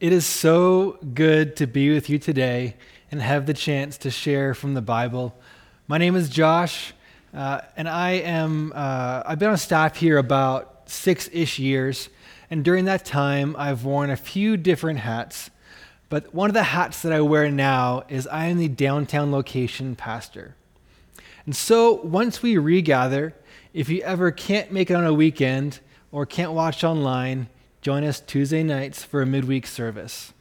It is so good to be with you today and have the chance to share from the Bible. My name is Josh, uh, and I am, uh, I've been on staff here about six ish years. And during that time, I've worn a few different hats. But one of the hats that I wear now is I am the downtown location pastor. And so once we regather, if you ever can't make it on a weekend or can't watch online, join us Tuesday nights for a midweek service.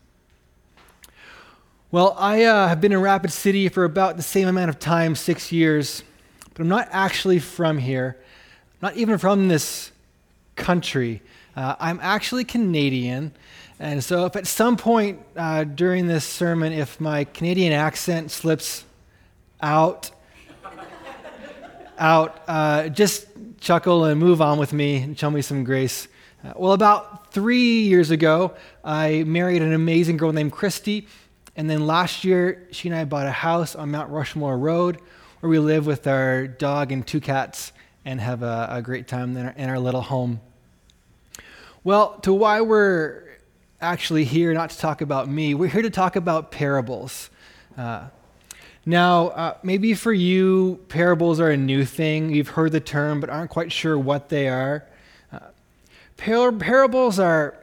Well, I uh, have been in Rapid City for about the same amount of time, six years, but I'm not actually from here, not even from this country. Uh, I'm actually Canadian. And so, if at some point uh, during this sermon, if my Canadian accent slips out, out, uh, just chuckle and move on with me and show me some grace. Uh, well, about three years ago, I married an amazing girl named Christy. And then last year, she and I bought a house on Mount Rushmore Road where we live with our dog and two cats and have a, a great time in our, in our little home. Well, to why we're actually here, not to talk about me, we're here to talk about parables. Uh, now, uh, maybe for you, parables are a new thing. You've heard the term, but aren't quite sure what they are. Par- parables are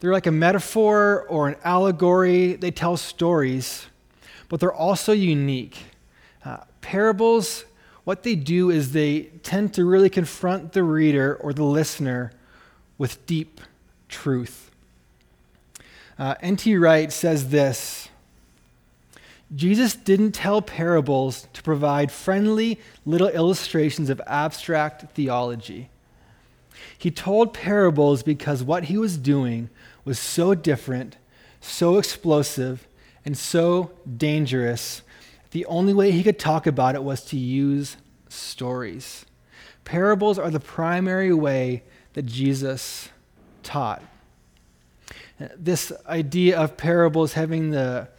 they're like a metaphor or an allegory. They tell stories, but they're also unique. Uh, parables, what they do is they tend to really confront the reader or the listener with deep truth. Uh, N.T. Wright says this Jesus didn't tell parables to provide friendly little illustrations of abstract theology. He told parables because what he was doing was so different, so explosive, and so dangerous. The only way he could talk about it was to use stories. Parables are the primary way that Jesus taught. This idea of parables having the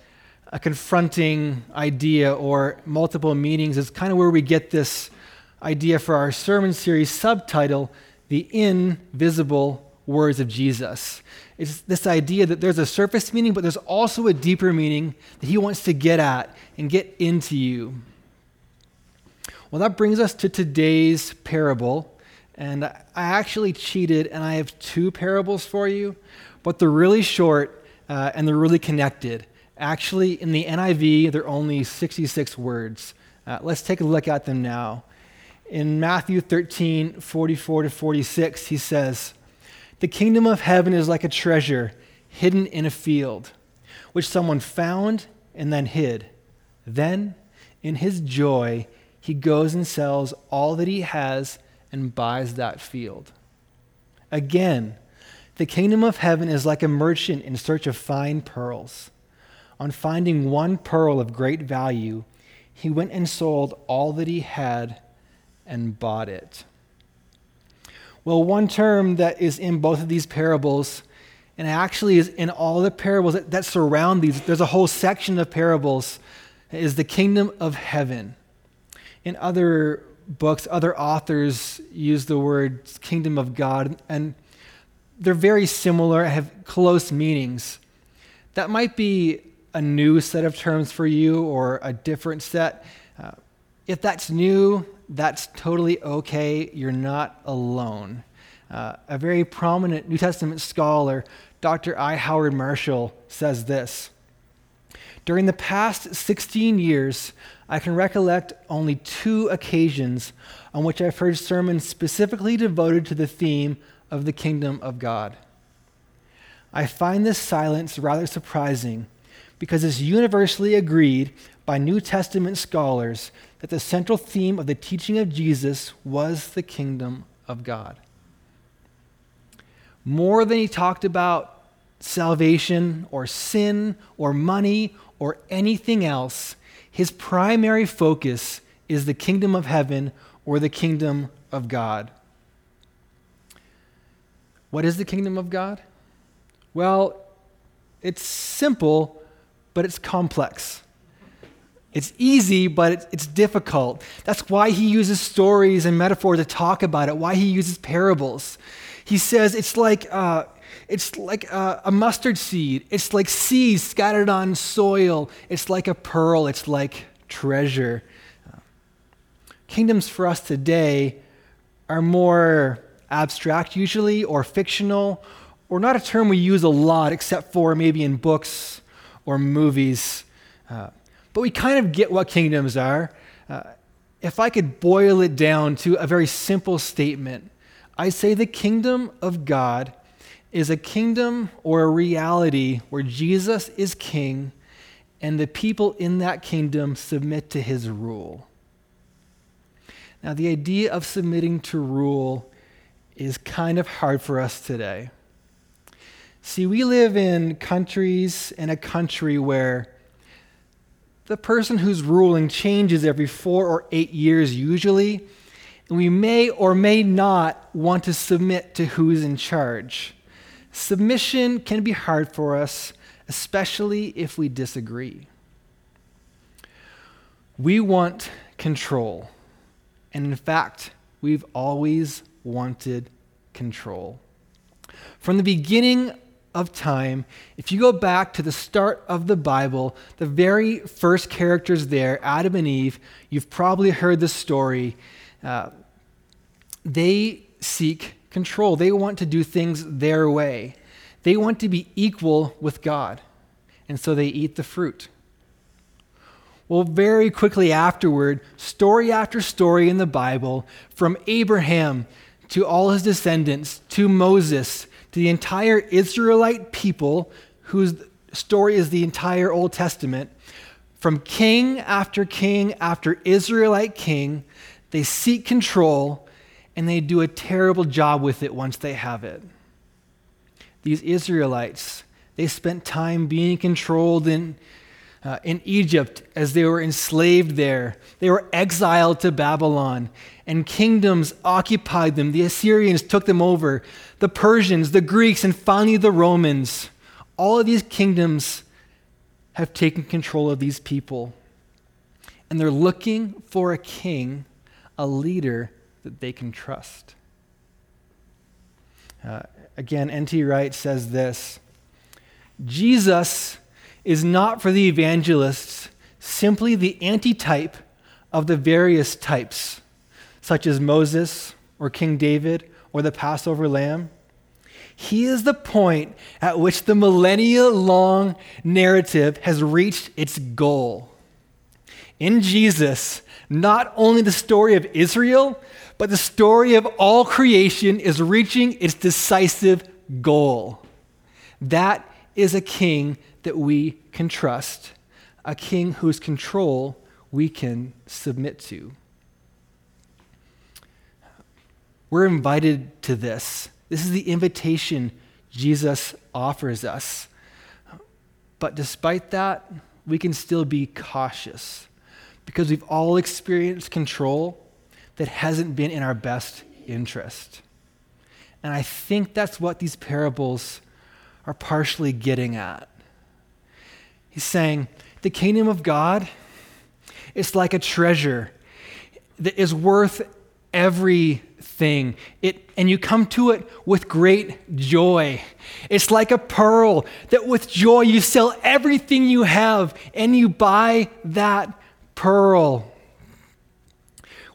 a confronting idea or multiple meanings is kind of where we get this idea for our sermon series subtitle the invisible words of Jesus. It's this idea that there's a surface meaning, but there's also a deeper meaning that he wants to get at and get into you. Well, that brings us to today's parable. And I actually cheated, and I have two parables for you, but they're really short uh, and they're really connected. Actually, in the NIV, they're only 66 words. Uh, let's take a look at them now. In Matthew 13, 44 to 46, he says, The kingdom of heaven is like a treasure hidden in a field, which someone found and then hid. Then, in his joy, he goes and sells all that he has and buys that field. Again, the kingdom of heaven is like a merchant in search of fine pearls. On finding one pearl of great value, he went and sold all that he had and bought it. Well, one term that is in both of these parables, and actually is in all the parables that, that surround these, there's a whole section of parables, is the kingdom of heaven. In other books, other authors use the word kingdom of God, and they're very similar, have close meanings. That might be a new set of terms for you or a different set. If that's new, that's totally okay. You're not alone. Uh, a very prominent New Testament scholar, Dr. I. Howard Marshall, says this During the past 16 years, I can recollect only two occasions on which I've heard sermons specifically devoted to the theme of the kingdom of God. I find this silence rather surprising because it's universally agreed by New Testament scholars that the central theme of the teaching of Jesus was the kingdom of God. More than he talked about salvation or sin or money or anything else, his primary focus is the kingdom of heaven or the kingdom of God. What is the kingdom of God? Well, it's simple, but it's complex. It's easy, but it's, difficult. That's why he uses stories and metaphor to talk about it, why he uses parables. He says it's like, uh, It's like a, a, mustard seed. It's like seeds scattered on soil. It's like a pearl. It's like treasure. Kingdoms for us today are more abstract, usually, or fictional, or not a term we use a lot except for maybe in books or movies. Uh, but we kind of get what kingdoms are. Uh, if I could boil it down to a very simple statement, I say the kingdom of God is a kingdom or a reality where Jesus is king and the people in that kingdom submit to his rule. Now, the idea of submitting to rule is kind of hard for us today. See, we live in countries in a country where the person who's ruling changes every four or eight years, usually, and we may or may not want to submit to who's in charge. Submission can be hard for us, especially if we disagree. We want control. And in fact, we've always wanted control. From the beginning of time, if you go back to the start of the Bible, the very first characters there, Adam and Eve, you've probably heard the story. Uh, they seek control, they want to do things their way. They want to be equal with God, and so they eat the fruit. Well, very quickly afterward, story after story in the Bible, from Abraham to all his descendants, to Moses, the entire Israelite people, whose story is the entire Old Testament, from king after king after Israelite king, they seek control and they do a terrible job with it once they have it. These Israelites, they spent time being controlled in, uh, in Egypt as they were enslaved there. They were exiled to Babylon, and kingdoms occupied them. The Assyrians took them over, the Persians, the Greeks, and finally the Romans. All of these kingdoms have taken control of these people. And they're looking for a king, a leader that they can trust. Uh, again, N.T. Wright says this Jesus is not for the evangelists simply the antitype of the various types, such as Moses or King David or the Passover lamb. He is the point at which the millennia long narrative has reached its goal. In Jesus, not only the story of Israel, but the story of all creation is reaching its decisive goal. That is a king that we can trust, a king whose control we can submit to. We're invited to this. This is the invitation Jesus offers us. But despite that, we can still be cautious because we've all experienced control that hasn't been in our best interest. And I think that's what these parables are partially getting at. He's saying, the kingdom of God is like a treasure that is worth everything. It, and you come to it with great joy. It's like a pearl that with joy you sell everything you have and you buy that pearl.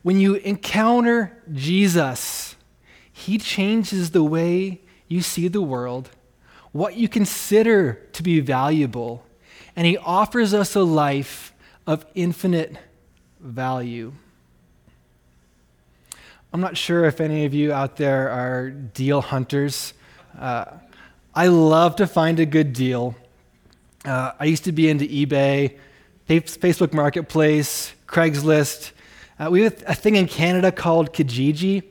When you encounter Jesus, he changes the way you see the world, what you consider to be valuable, and he offers us a life of infinite value. I'm not sure if any of you out there are deal hunters. Uh, I love to find a good deal. Uh, I used to be into eBay, Facebook Marketplace, Craigslist. Uh, we have a thing in Canada called Kijiji.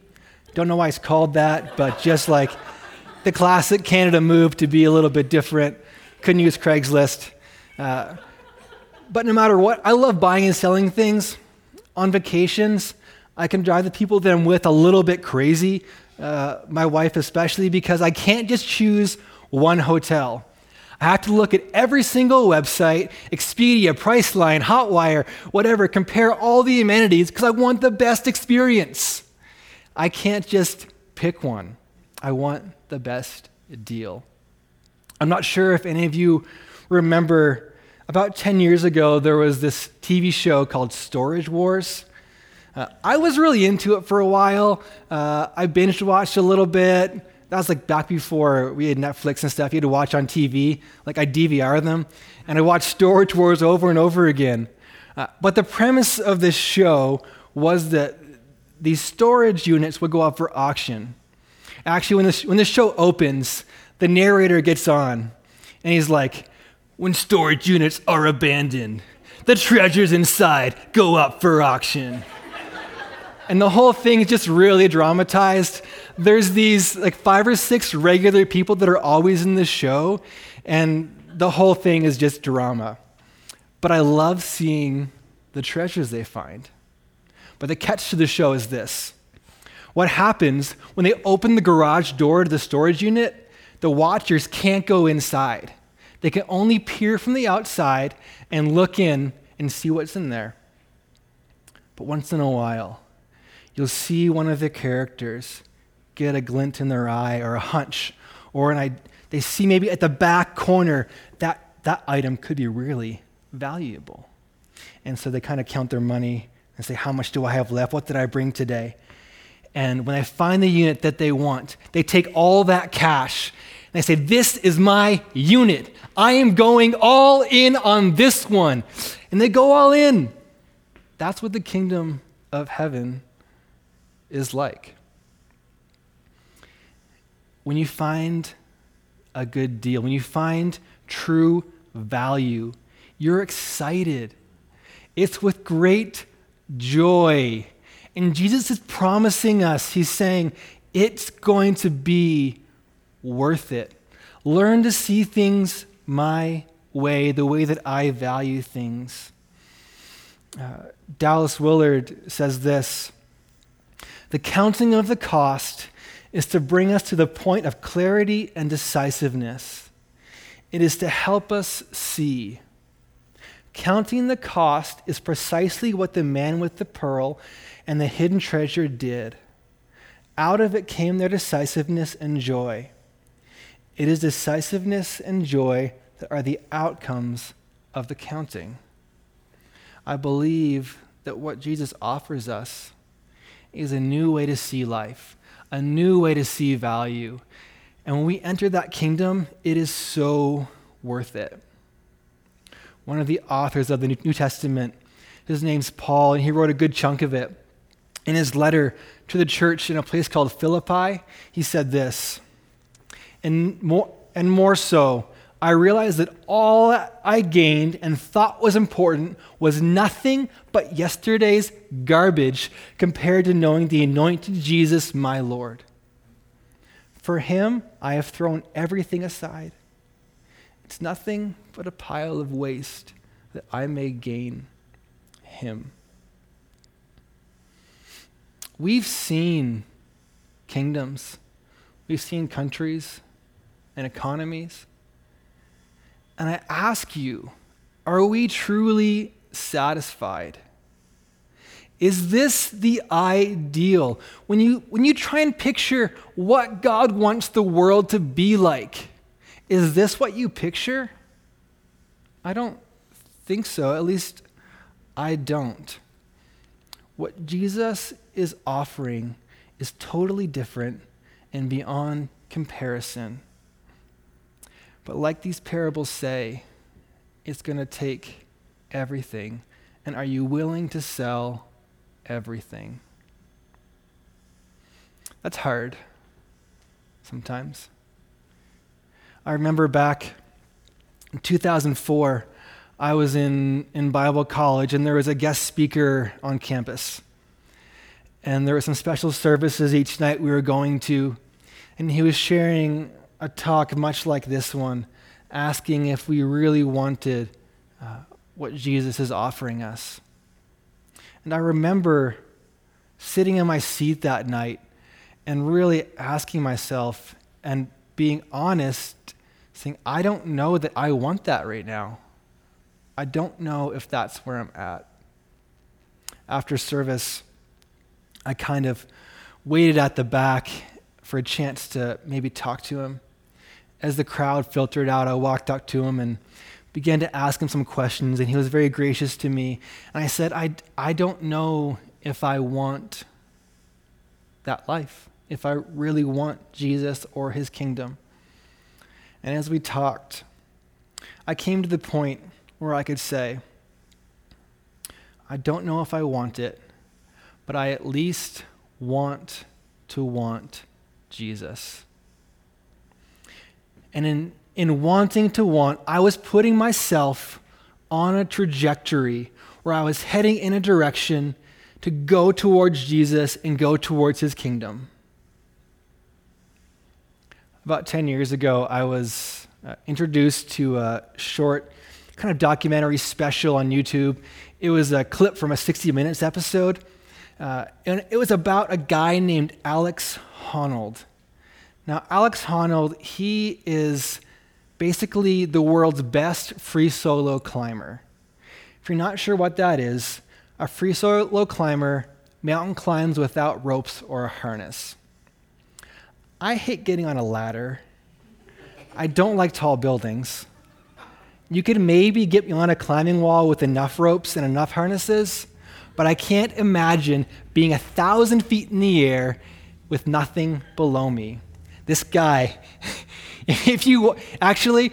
Don't know why it's called that, but just like the classic Canada move to be a little bit different. Couldn't use Craigslist. Uh, but no matter what, I love buying and selling things. On vacations, I can drive the people that I'm with a little bit crazy, uh, my wife especially, because I can't just choose one hotel. I have to look at every single website, Expedia, Priceline, Hotwire, whatever, compare all the amenities because I want the best experience. I can't just pick one. I want the best deal. I'm not sure if any of you remember about 10 years ago, there was this TV show called Storage Wars. Uh, I was really into it for a while. Uh, I binge watched a little bit. That was like back before we had Netflix and stuff. You had to watch on TV. Like I DVR them, and I watched Storage Wars over and over again. Uh, but the premise of this show was that these storage units would go up for auction. Actually, when this, when this show opens, the narrator gets on, and he's like, When storage units are abandoned, the treasures inside go up for auction and the whole thing is just really dramatized. There's these like five or six regular people that are always in the show, and the whole thing is just drama. But I love seeing the treasures they find. But the catch to the show is this what happens when they open the garage door to the storage unit? The watchers can't go inside. They can only peer from the outside and look in and see what's in there. But once in a while, you'll see one of the characters get a glint in their eye or a hunch, or an, they see maybe at the back corner that that item could be really valuable. And so they kind of count their money and say, How much do I have left? What did I bring today? And when they find the unit that they want, they take all that cash and they say, This is my unit. I am going all in on this one. And they go all in. That's what the kingdom of heaven is like. When you find a good deal, when you find true value, you're excited. It's with great joy. And Jesus is promising us, He's saying, it's going to be worth it. Learn to see things my way, the way that I value things. Uh, Dallas Willard says this the counting of the cost is to bring us to the point of clarity and decisiveness. It is to help us see. Counting the cost is precisely what the man with the pearl and the hidden treasure did. Out of it came their decisiveness and joy. It is decisiveness and joy that are the outcomes of the counting. I believe that what Jesus offers us is a new way to see life, a new way to see value. And when we enter that kingdom, it is so worth it. One of the authors of the New Testament, his name's Paul, and he wrote a good chunk of it. In his letter to the church in a place called Philippi, he said this, and more, and more so, I realized that all I gained and thought was important was nothing but yesterday's garbage compared to knowing the anointed Jesus, my Lord. For him, I have thrown everything aside. It's nothing but a pile of waste that I may gain him. We've seen kingdoms, we've seen countries and economies and I ask you, are we truly satisfied? Is this the ideal? When you, when you try and picture what God wants the world to be like, is this what you picture? I don't think so. At least I don't. What Jesus is offering is totally different and beyond comparison. But like these parables say, it's going to take everything. And are you willing to sell everything? That's hard sometimes. I remember back in 2004, I was in, in Bible college and there was a guest speaker on campus. And there were some special services each night we were going to. And he was sharing a talk much like this one, asking if we really wanted uh, what Jesus is offering us. And I remember sitting in my seat that night and really asking myself and being honest, saying, I don't know that I want that right now. I don't know if that's where I'm at. After service, I kind of waited at the back for a chance to maybe talk to him. As the crowd filtered out, I walked up to him and began to ask him some questions, and he was very gracious to me. And I said, I, I don't know if I want that life, if I really want Jesus or his kingdom. And as we talked, I came to the point where I could say, I don't know if I want it, but I at least want to want Jesus. And in, in wanting to want, I was putting myself on a trajectory where I was heading in a direction to go towards Jesus and go towards his kingdom. About 10 years ago, I was uh, introduced to a short kind of documentary special on YouTube. It was a clip from a 60 Minutes episode. Uh, and it was about a guy named Alex Honnold. Now, Alex Honnold, he is basically the world's best free solo climber. If you're not sure what that is, a free solo climber mountain climbs without ropes or a harness. I hate getting on a ladder. I don't like tall buildings. You could maybe get me on a climbing wall with enough ropes and enough harnesses, but I can't imagine being a thousand feet in the air with nothing below me. This guy, if you actually,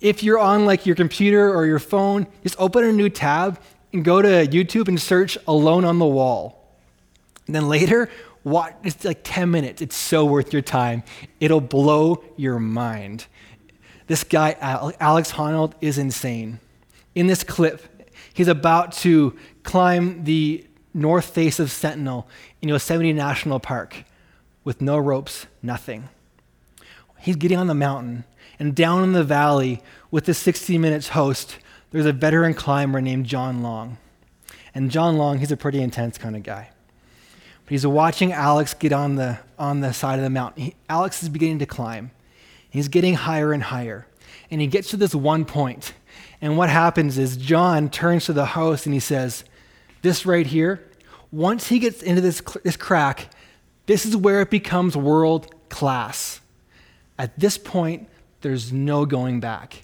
if you're on like your computer or your phone, just open a new tab and go to YouTube and search Alone on the Wall. And then later, watch, it's like 10 minutes. It's so worth your time. It'll blow your mind. This guy, Alex Honnold, is insane. In this clip, he's about to climb the north face of Sentinel in Yosemite National Park with no ropes, nothing. He's getting on the mountain, and down in the valley with the 60 Minutes host, there's a veteran climber named John Long. And John Long, he's a pretty intense kind of guy. But he's watching Alex get on the, on the side of the mountain. He, Alex is beginning to climb. He's getting higher and higher. And he gets to this one point. And what happens is John turns to the host and he says, This right here, once he gets into this, this crack, this is where it becomes world class. At this point, there's no going back.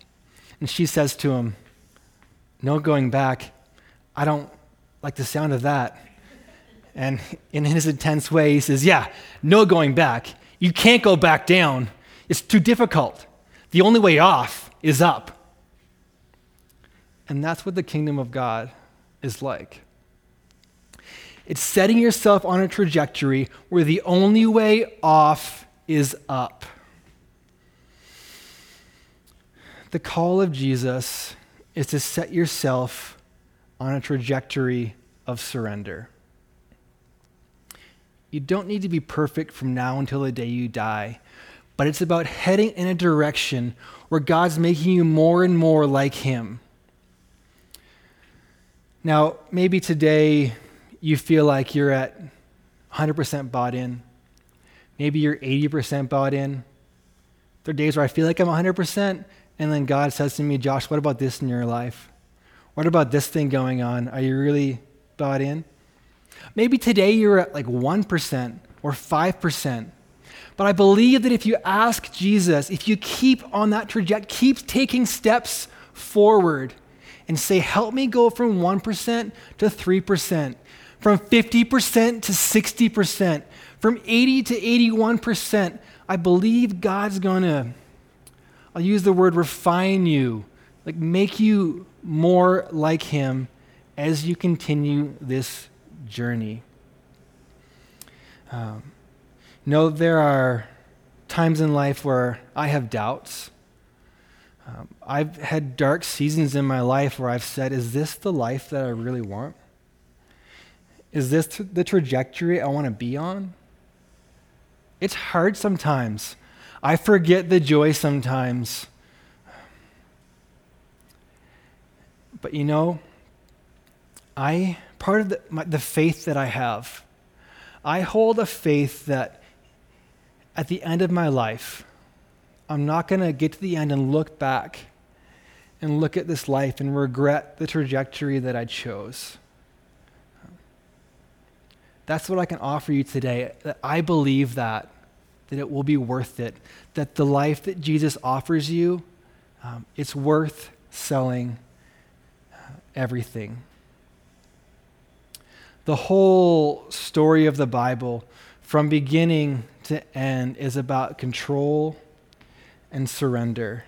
And she says to him, No going back. I don't like the sound of that. And in his intense way, he says, Yeah, no going back. You can't go back down. It's too difficult. The only way off is up. And that's what the kingdom of God is like. It's setting yourself on a trajectory where the only way off is up. The call of Jesus is to set yourself on a trajectory of surrender. You don't need to be perfect from now until the day you die, but it's about heading in a direction where God's making you more and more like Him. Now, maybe today you feel like you're at 100% bought in. Maybe you're 80% bought in. There are days where I feel like I'm 100%, and then God says to me, Josh, what about this in your life? What about this thing going on? Are you really bought in? Maybe today you're at like 1% or 5%. But I believe that if you ask Jesus, if you keep on that trajectory, keep taking steps forward and say, Help me go from 1% to 3%, from 50% to 60%, from 80 to 81%, I believe God's going to, I'll use the word refine you, like make you more like Him as you continue this journey. Um, know there are times in life where I have doubts. Um, I've had dark seasons in my life where I've said, Is this the life that I really want? Is this the trajectory I want to be on? It's hard sometimes. I forget the joy sometimes. But you know, I part of the, my, the faith that I have, I hold a faith that at the end of my life, I'm not going to get to the end and look back and look at this life and regret the trajectory that I chose. That's what I can offer you today. I believe that. That it will be worth it, that the life that Jesus offers you, um, it's worth selling uh, everything. The whole story of the Bible, from beginning to end, is about control and surrender.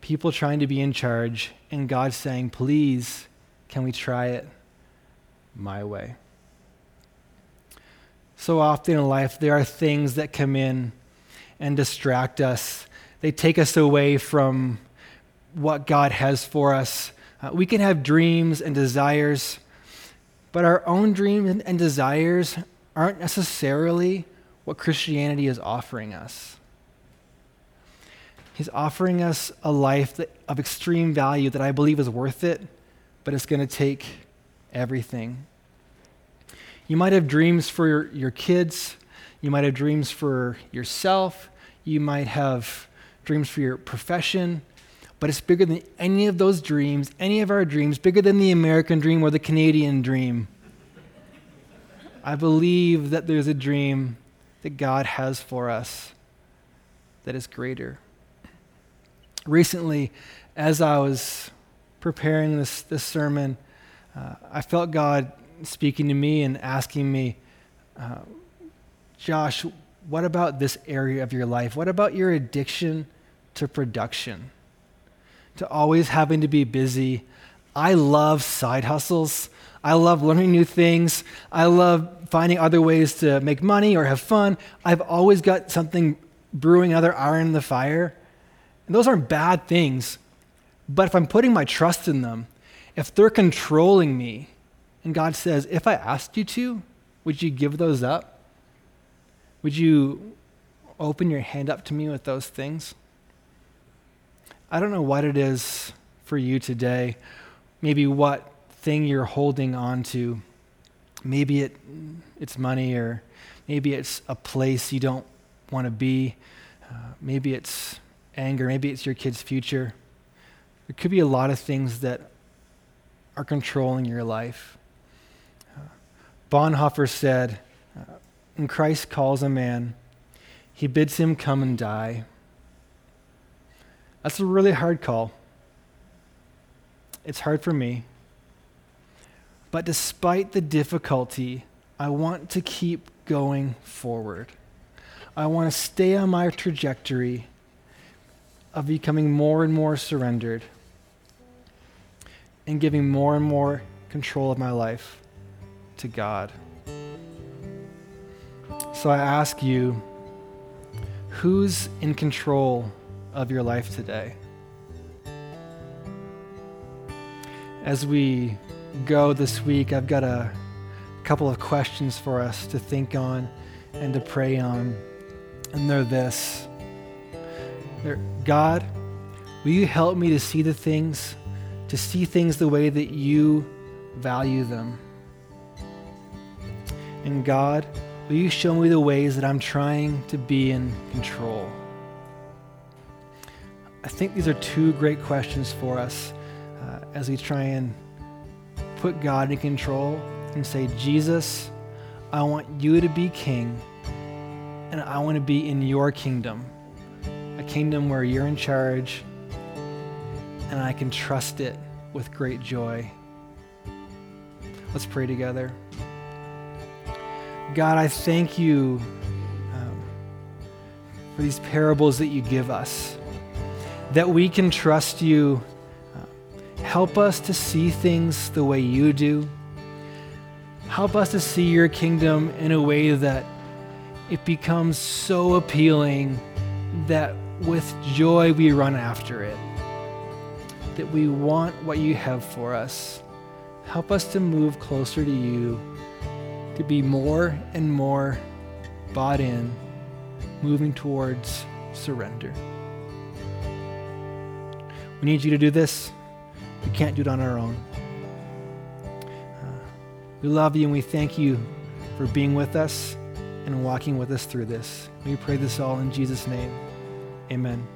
People trying to be in charge, and God saying, Please, can we try it my way? So often in life, there are things that come in and distract us. They take us away from what God has for us. Uh, we can have dreams and desires, but our own dreams and desires aren't necessarily what Christianity is offering us. He's offering us a life that, of extreme value that I believe is worth it, but it's going to take everything. You might have dreams for your, your kids. You might have dreams for yourself. You might have dreams for your profession. But it's bigger than any of those dreams, any of our dreams, bigger than the American dream or the Canadian dream. I believe that there's a dream that God has for us that is greater. Recently, as I was preparing this, this sermon, uh, I felt God speaking to me and asking me, uh, Josh, what about this area of your life? What about your addiction to production? To always having to be busy. I love side hustles. I love learning new things. I love finding other ways to make money or have fun. I've always got something brewing, another iron in the fire. And those aren't bad things. But if I'm putting my trust in them, if they're controlling me, and God says, if I asked you to, would you give those up? Would you open your hand up to me with those things? I don't know what it is for you today. Maybe what thing you're holding on to. Maybe it, it's money, or maybe it's a place you don't want to be. Uh, maybe it's anger. Maybe it's your kid's future. There could be a lot of things that are controlling your life. Bonhoeffer said, uh, When Christ calls a man, he bids him come and die. That's a really hard call. It's hard for me. But despite the difficulty, I want to keep going forward. I want to stay on my trajectory of becoming more and more surrendered and giving more and more control of my life to God. So I ask you, who's in control of your life today? As we go this week, I've got a couple of questions for us to think on and to pray on. And they're this they're, God, will you help me to see the things, to see things the way that you value them? And God, will you show me the ways that I'm trying to be in control? I think these are two great questions for us uh, as we try and put God in control and say, Jesus, I want you to be king, and I want to be in your kingdom, a kingdom where you're in charge, and I can trust it with great joy. Let's pray together. God, I thank you um, for these parables that you give us, that we can trust you. Uh, help us to see things the way you do. Help us to see your kingdom in a way that it becomes so appealing that with joy we run after it. That we want what you have for us. Help us to move closer to you to be more and more bought in, moving towards surrender. We need you to do this. We can't do it on our own. Uh, we love you and we thank you for being with us and walking with us through this. We pray this all in Jesus' name. Amen.